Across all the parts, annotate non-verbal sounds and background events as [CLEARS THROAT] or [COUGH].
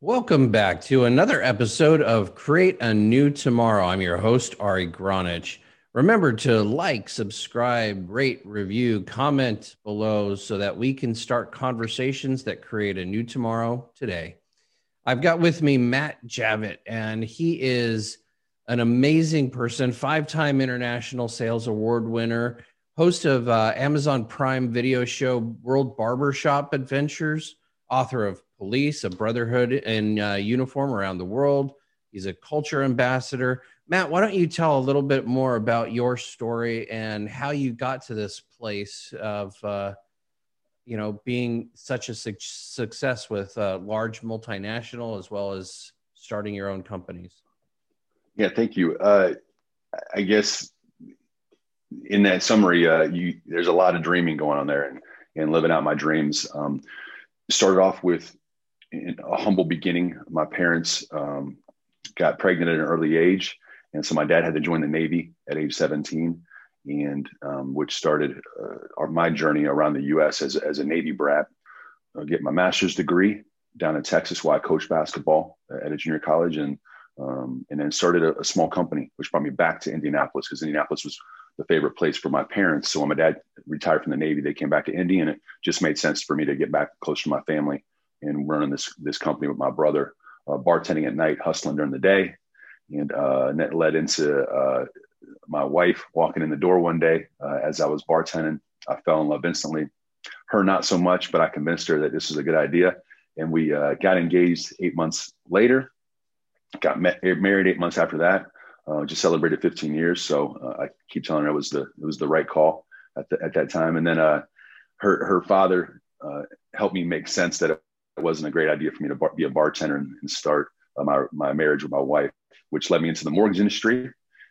Welcome back to another episode of Create a New Tomorrow. I'm your host, Ari Gronich. Remember to like, subscribe, rate, review, comment below so that we can start conversations that create a new tomorrow today. I've got with me Matt Javitt, and he is an amazing person, five time International Sales Award winner, host of uh, Amazon Prime video show World Barbershop Adventures, author of Police, a Brotherhood in uh, Uniform Around the World. He's a culture ambassador. Matt, why don't you tell a little bit more about your story and how you got to this place of, uh, you know, being such a su- success with a large multinational as well as starting your own companies? Yeah, thank you. Uh, I guess in that summary, uh, you, there's a lot of dreaming going on there and, and living out my dreams. Um, started off with a humble beginning. My parents um, got pregnant at an early age, and so my dad had to join the Navy at age 17, and um, which started uh, my journey around the U.S. as, as a Navy brat. I get my master's degree down in Texas, where I coached basketball at a junior college, and um, and then started a, a, small company, which brought me back to Indianapolis because Indianapolis was the favorite place for my parents. So when my dad retired from the Navy, they came back to Indy, and it just made sense for me to get back close to my family and running this this company with my brother, uh, bartending at night, hustling during the day, and, uh, that led into uh, my wife walking in the door one day uh, as I was bartending. I fell in love instantly. Her not so much, but I convinced her that this was a good idea, and we uh, got engaged eight months later. Got met, married eight months after that. Uh, just celebrated 15 years, so I keep telling her it was the it was the right call at, the, at that time. And then her her father helped me make sense that it wasn't a great idea for me to bar- be a bartender and, and start uh, my, my marriage with my wife, which led me into the mortgage industry.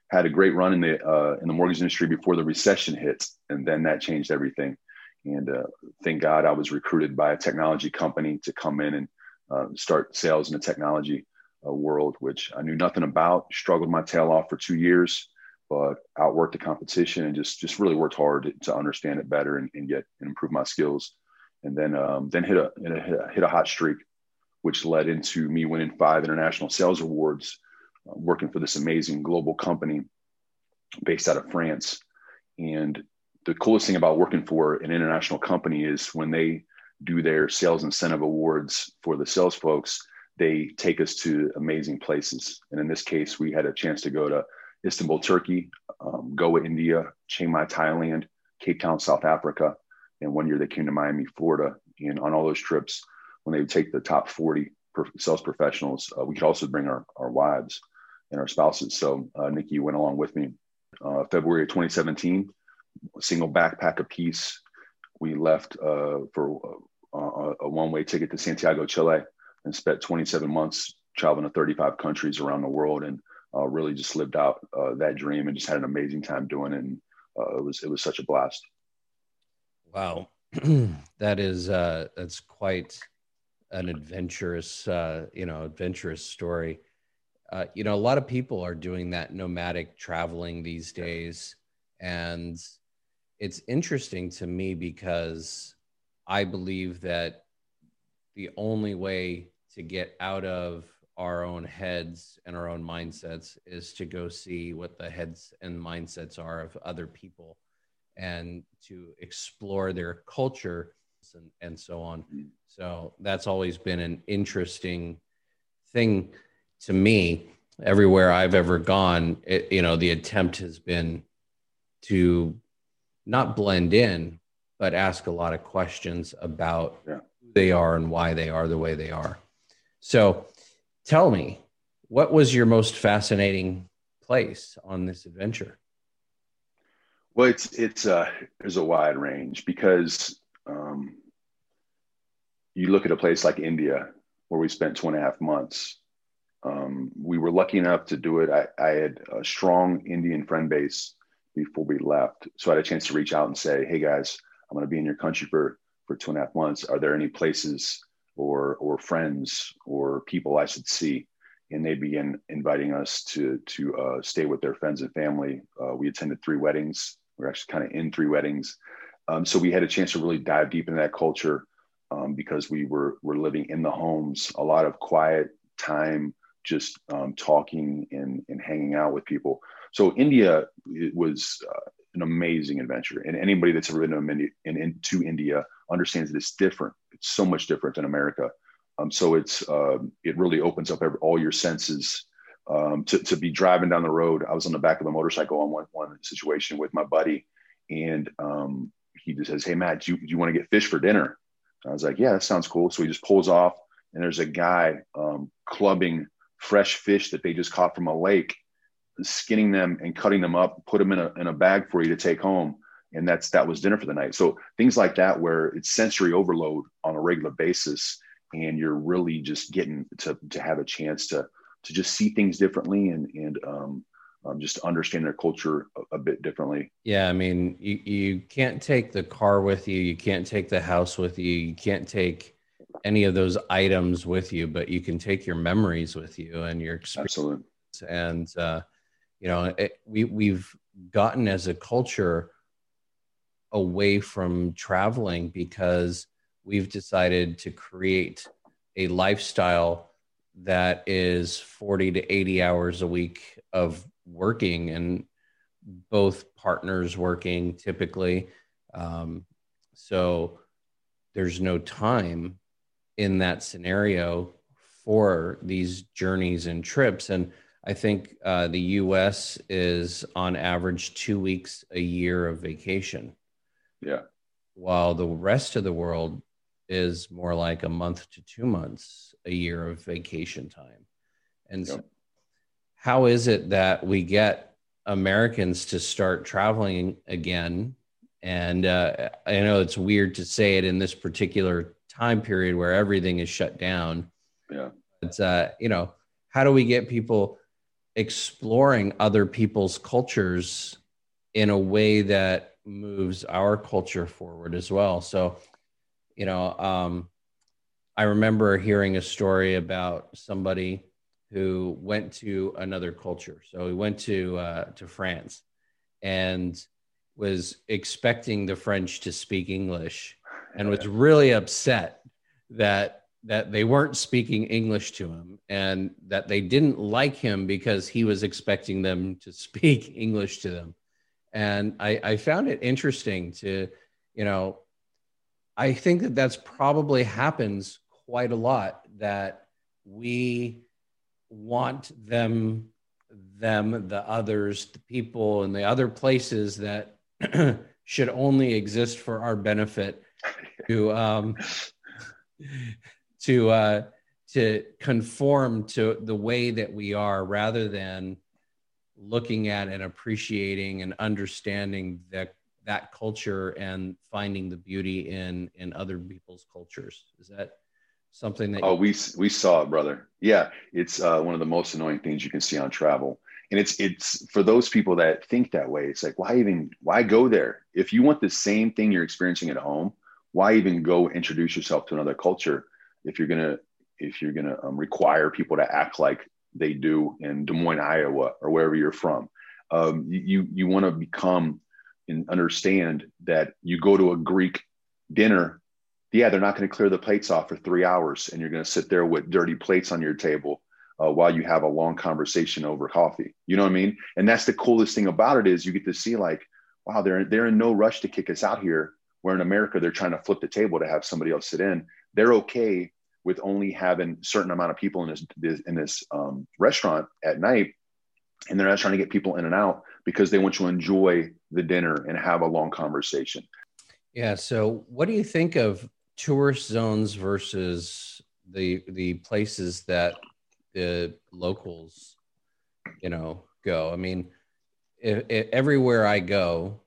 Had a great run in the uh, in the mortgage industry before the recession hit, and then that changed everything. And uh, thank God I was recruited by a technology company to come in and uh, start sales in the technology uh, world, which I knew nothing about. Struggled my tail off for two years, but outworked the competition and just just really worked hard to understand it better and, and get and improve my skills and then um, then hit a, hit a, hit a hot streak, which led into me winning five international sales awards, uh, working for this amazing global company based out of France. And the coolest thing about working for an international company is when they do their sales incentive awards for the sales folks, they take us to amazing places. And in this case, we had a chance to go to Istanbul, Turkey, um, Goa, India, Chiang Mai, Thailand, Cape Town, South Africa, and one year they came to Miami, Florida. And on all those trips, when they would take the top 40 sales professionals, uh, we could also bring our, our wives and our spouses. So uh, Nikki went along with me. Uh, February of 2017, single backpack a piece. We left uh, for uh, a one-way ticket to Santiago, Chile, and spent 27 months traveling to 35 countries around the world, and uh, really just lived out that dream and just had an amazing time doing it. And it was it was such a blast. Wow, [CLEARS THROAT] that is uh, that's quite an adventurous, uh, you know, adventurous story. Uh, you know, a lot of people are doing that nomadic traveling these days, and it's interesting to me because I believe that the only way to get out of our own heads and our own mindsets is to go see what the heads and mindsets are of other people and to explore their culture and, and so on. So that's always been an interesting thing to me. Everywhere I've ever gone, it, you know, the attempt has been to not blend in, but ask a lot of questions about yeah. who they are and why they are the way they are. So tell me, what was your most fascinating place on this adventure? Well, it's it's uh, there's a wide range because um, you look at a place like India where we spent two and a half months. Um, we were lucky enough to do it. I, I had a strong Indian friend base before we left, so I had a chance to reach out and say, "Hey guys, I'm going to be in your country for for two and a half months. Are there any places or or friends or people I should see?" and they began inviting us to to uh, stay with their friends and family. Uh, we attended three weddings we are actually kind of in three weddings. Um, so we had a chance to really dive deep into that culture, um, because we were were living in the homes, a lot of quiet time, just um, talking and and hanging out with people. So India was uh, an amazing adventure, and anybody that's ever been to India understands that it's different. It's so much different than America. Um, so it's uh, it really opens up every, all your senses. Um, to, to be driving down the road, I was on the back of a motorcycle on one, one situation with my buddy, and um, he just says, "Hey Matt, do you, you want to get fish for dinner?" I was like, "Yeah, that sounds cool." So he just pulls off, and there's a guy um, clubbing fresh fish that they just caught from a lake, skinning them and cutting them up, put them in a in a bag for you to take home, and that's that was dinner for the night. So things like that, where it's sensory overload on a regular basis, and you're really just getting to to have a chance to to just see things differently and and um, um, just understand their culture a, a, bit differently. Yeah, I mean, you you can't take the car with you, you can't take the house with you, you can't take any of those items with you, but you can take your memories with you and your experience. Absolutely. And uh, you know, it, we we've gotten as a culture away from traveling because we've decided to create a lifestyle that is 40 to 80 hours a week of working and both partners working typically. Um, so there's no time in that scenario for these journeys and trips. And I think uh, the US is on average two weeks a year of vacation. Yeah. While the rest of the world is more like a month to two months a year of vacation time. And yep. so how is it that we get Americans to start traveling again? And uh, I know it's weird to say it in this particular time period where everything is shut down. Yeah. But, uh, you know, how do we get people exploring other people's cultures in a way that moves our culture forward as well? So, you know, um, I remember hearing a story about somebody who went to another culture. So he went to uh, to France and was expecting the French to speak English and was really upset that that they weren't speaking English to him and that they didn't like him because he was expecting them to [LAUGHS] speak English to them. And I, I found it interesting to, you know, I think that that's probably happens quite a lot that we want them them the others the people and the other places that [CLEARS THROAT] should only exist for our benefit to um to uh to conform to the way that we are rather than looking at and appreciating and understanding that that culture and finding the beauty in in other people's cultures. Is that something that oh we we saw it brother. Yeah it's uh, one of the most annoying things you can see on travel. And it's it's for those people that think that way it's like why even why go there? If you want the same thing you're experiencing at home why even go introduce yourself to another culture if you're gonna if you're gonna um, require people to act like they do in Des Moines, Iowa, or wherever you're from. Um, you you want to become and understand that you go to a Greek dinner yeah, they're not going to clear the plates off for three hours, and you're going to sit there with dirty plates on your table uh, while you have a long conversation over coffee. You know what I mean? And that's the coolest thing about it is you get to see like, wow, they're they're in no rush to kick us out here. Where in America they're trying to flip the table to have somebody else sit in. They're okay with only having certain amount of people in this, this in this um, restaurant at night, and they're not trying to get people in and out because they want to enjoy the dinner and have a long conversation. Yeah. So, what do you think of tourist zones versus the the places that the locals you know go i mean everywhere i go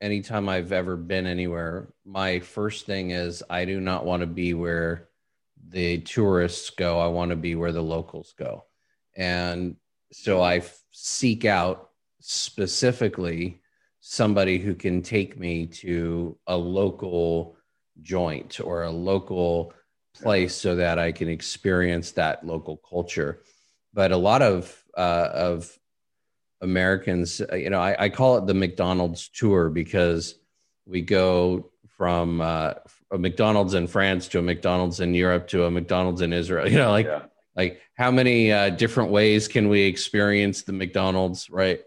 anytime i've ever been anywhere my first thing is i do not want to be where the tourists go i want to be where the locals go and so i f- seek out specifically somebody who can take me to a local joint or a local place so that I can experience that local culture. But a lot of uh, of Americans, uh, you know, I, I, call it the McDonald's tour because we go from uh, a McDonald's in France to a McDonald's in Europe to a McDonald's in Israel. You know, like yeah. like how many uh, different ways can we experience the McDonald's, right?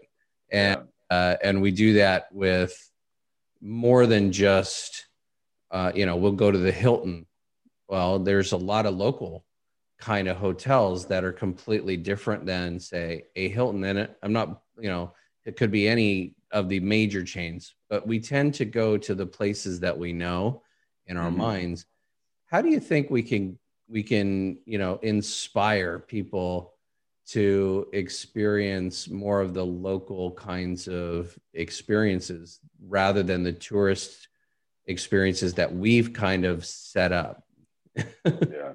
And yeah. uh, and we do that with more than just uh, you know we'll go to the Hilton. Well, there's a lot of local kind of hotels that are completely different than say a Hilton. And I'm not you know it could be any of the major chains, but we tend to go to the places that we know in our mm-hmm. minds. How do you think we can we can you know inspire people to experience more of the local kinds of experiences rather than the tourist experiences that we've kind of set up? [LAUGHS] yeah,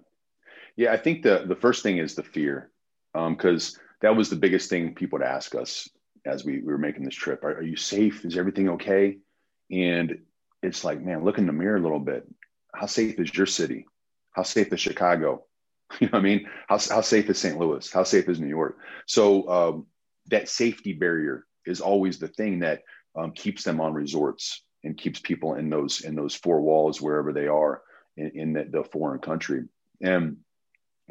yeah. I think the the first thing is the fear, because um, that was the biggest thing people would ask us as we, we were making this trip. Are, are you safe? Is everything okay? And it's like, man, look in the mirror a little bit. How safe is your city? How safe is Chicago? [LAUGHS] You know what I mean? How, how safe is St. Louis? How safe is New York? So um, that safety barrier is always the thing that um, keeps them on resorts and keeps people in those in those four walls wherever they are in, in the, the foreign country. And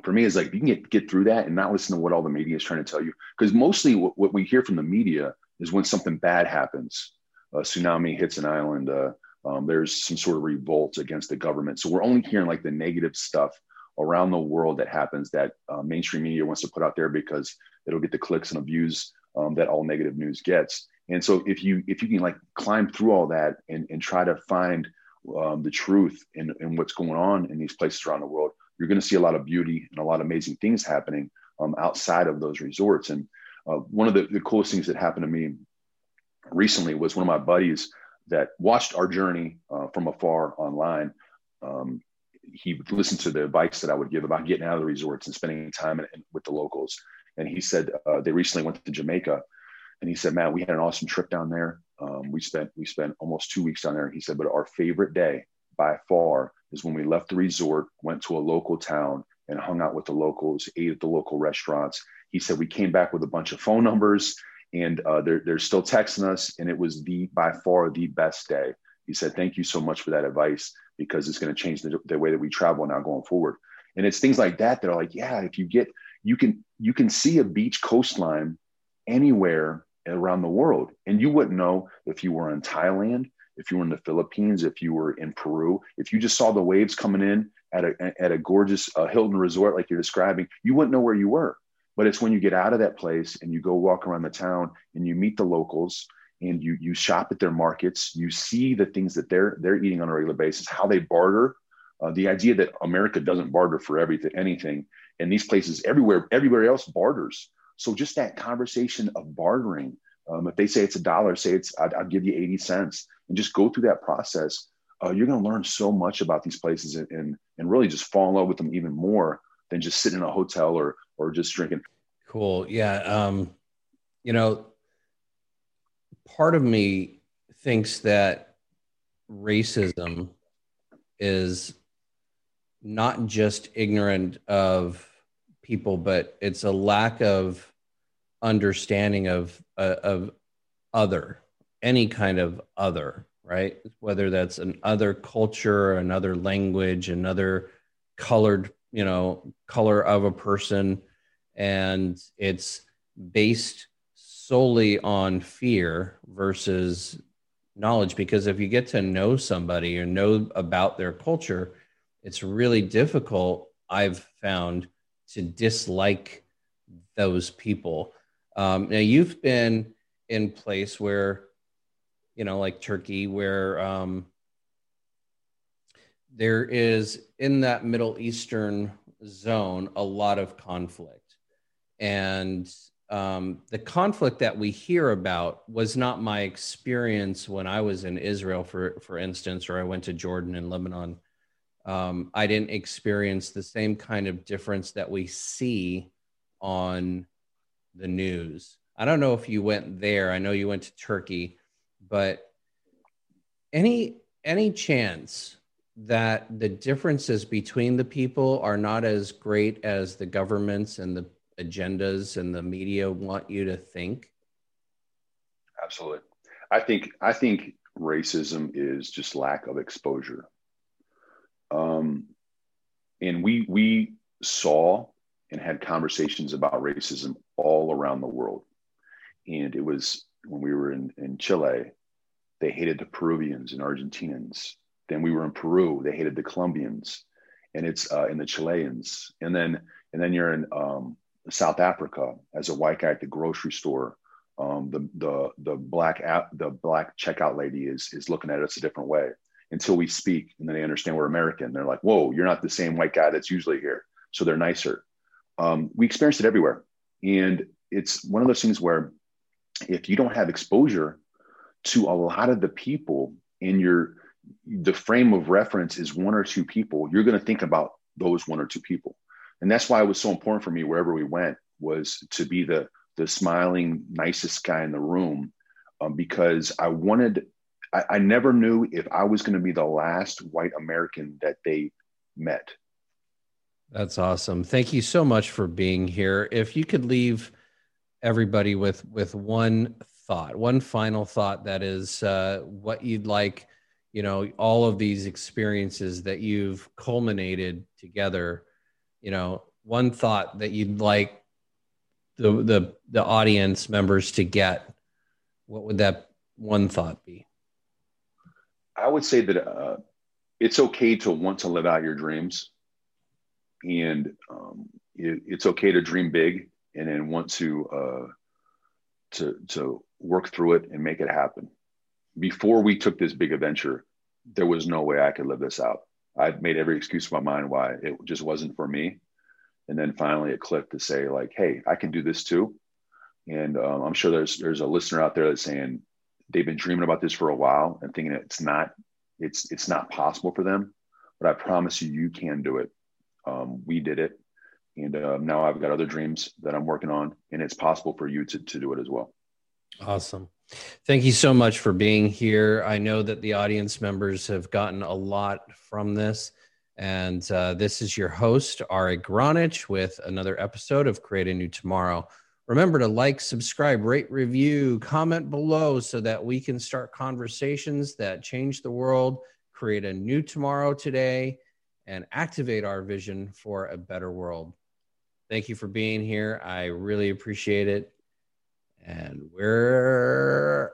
for me is like you can get get through that and not listen to what all the media is trying to tell you because mostly what, what, we hear from the media is when something bad happens. A tsunami hits an island uh, um, there's some sort of revolt against the government. So we're only hearing like the negative stuff around the world that happens that uh, mainstream media wants to put out there because it'll get the clicks and the views um, that all negative news gets. And so if you if you can like climb through all that and, and try to find um, the truth in, in what's going on in these places around the world you're going to see a lot of beauty and a lot of amazing things happening um, outside of those resorts. And uh, one of the, the coolest things that happened to me recently was one of my buddies that watched our journey uh, from afar online. Um, he listened to the advice that I would give about getting out of the resorts and spending time in, in, with the locals. And he said uh, they recently went to Jamaica, and he said, "Man, we had an awesome trip down there. Um, we spent we spent almost two weeks down there." He said, "But our favorite day by far is when we left the resort, went to a local town and hung out with the locals, ate at the local restaurants. He said we came back with a bunch of phone numbers and uh, they're, they're still texting us. And it was the by far the best day. He said, Thank you so much for that advice because it's going to change the, the way that we travel now going forward. And it's things like that that are like, yeah, if you get, you can, you can see a beach coastline anywhere around the world. And you wouldn't know if you were in Thailand, if you were in the Philippines, if you were in Peru, if you just saw the waves coming in at a, at a gorgeous uh, Hilton resort like you're describing, you wouldn't know where you were. But it's when you get out of that place and you go walk around the town and you meet the locals and you you shop at their markets, you see the things that they're they're eating on a regular basis, how they barter. Uh, the idea that America doesn't barter for everything, anything, and these places everywhere, everywhere else barters. So just that conversation of bartering. Um, if they say it's a dollar, say it's I'd, I'll give you eighty cents and just go through that process, uh, you're going to learn so much about these places and, and, and really just fall in love with them even more than just sitting in a hotel or or just drinking. Cool. Yeah. Um, you know, part of me thinks that racism is not just ignorant of people, but it's a lack of understanding of uh, of other any kind of other, right? Whether that's an other culture, another language, another colored, you know, color of a person. And it's based solely on fear versus knowledge. Because if you get to know somebody or know about their culture, it's really difficult, I've found, to dislike those people. Um, now, you've been in place where you know, like Turkey, where um, there is in that Middle Eastern zone a lot of conflict. And um, the conflict that we hear about was not my experience when I was in Israel, for, for instance, or I went to Jordan and Lebanon. Um, I didn't experience the same kind of difference that we see on the news. I don't know if you went there. I know you went to Turkey but any any chance that the differences between the people are not as great as the governments and the agendas and the media want you to think absolutely i think i think racism is just lack of exposure. Um, and we we saw and had conversations about racism all around the world. And it was when we were in, in Chile, they hated the Peruvians and Argentinians. Then we were in Peru, they hated the Colombians, and it's uh, in the Chileans. And then and then you're in um, South Africa as a white guy at the grocery store. Um, the the the black app, the black checkout lady is is looking at us a different way until we speak, and then they understand we're American. They're like, "Whoa, you're not the same white guy that's usually here." So they're nicer. Um, we experience it everywhere, and it's one of those things where if you don't have exposure to a lot of the people in your the frame of reference is one or two people, you're going to think about those one or two people. And that's why it was so important for me wherever we went was to be the the smiling, nicest guy in the room, um, because I wanted. I, I never knew if I was going to be the last white American that they met. That's awesome. Thank you so much for being here. If you could leave everybody with with one thought, one final thought that is uh, what you'd like, you know, all of these experiences that you've culminated together, you know, one thought that you'd like the the the audience members to get, what would that one thought be? I would say that uh, it's okay to want to live out your dreams, and um, it, it's okay to dream big and then want to uh, to to work through it and make it happen. Before we took this big adventure, there was no way I could live this out. I'd made every excuse in my mind why it just wasn't for me, and then finally it clicked to say like, "Hey, I can do this too." And um, I'm sure there's there's a listener out there that's saying they've been dreaming about this for a while and thinking it's not it's it's not possible for them. But I promise you, you can do it. Um, we did it and uh, now I've got other dreams that I'm working on, and it's possible for you to to do it as well. Awesome. Thank you so much for being here. I know that the audience members have gotten a lot from this. And uh, this is your host, Ari Gronich, with another episode of Create a New Tomorrow. Remember to like, subscribe, rate, review, comment below so that we can start conversations that change the world, create a new tomorrow today, and activate our vision for a better world. Thank you for being here. I really appreciate it. And we're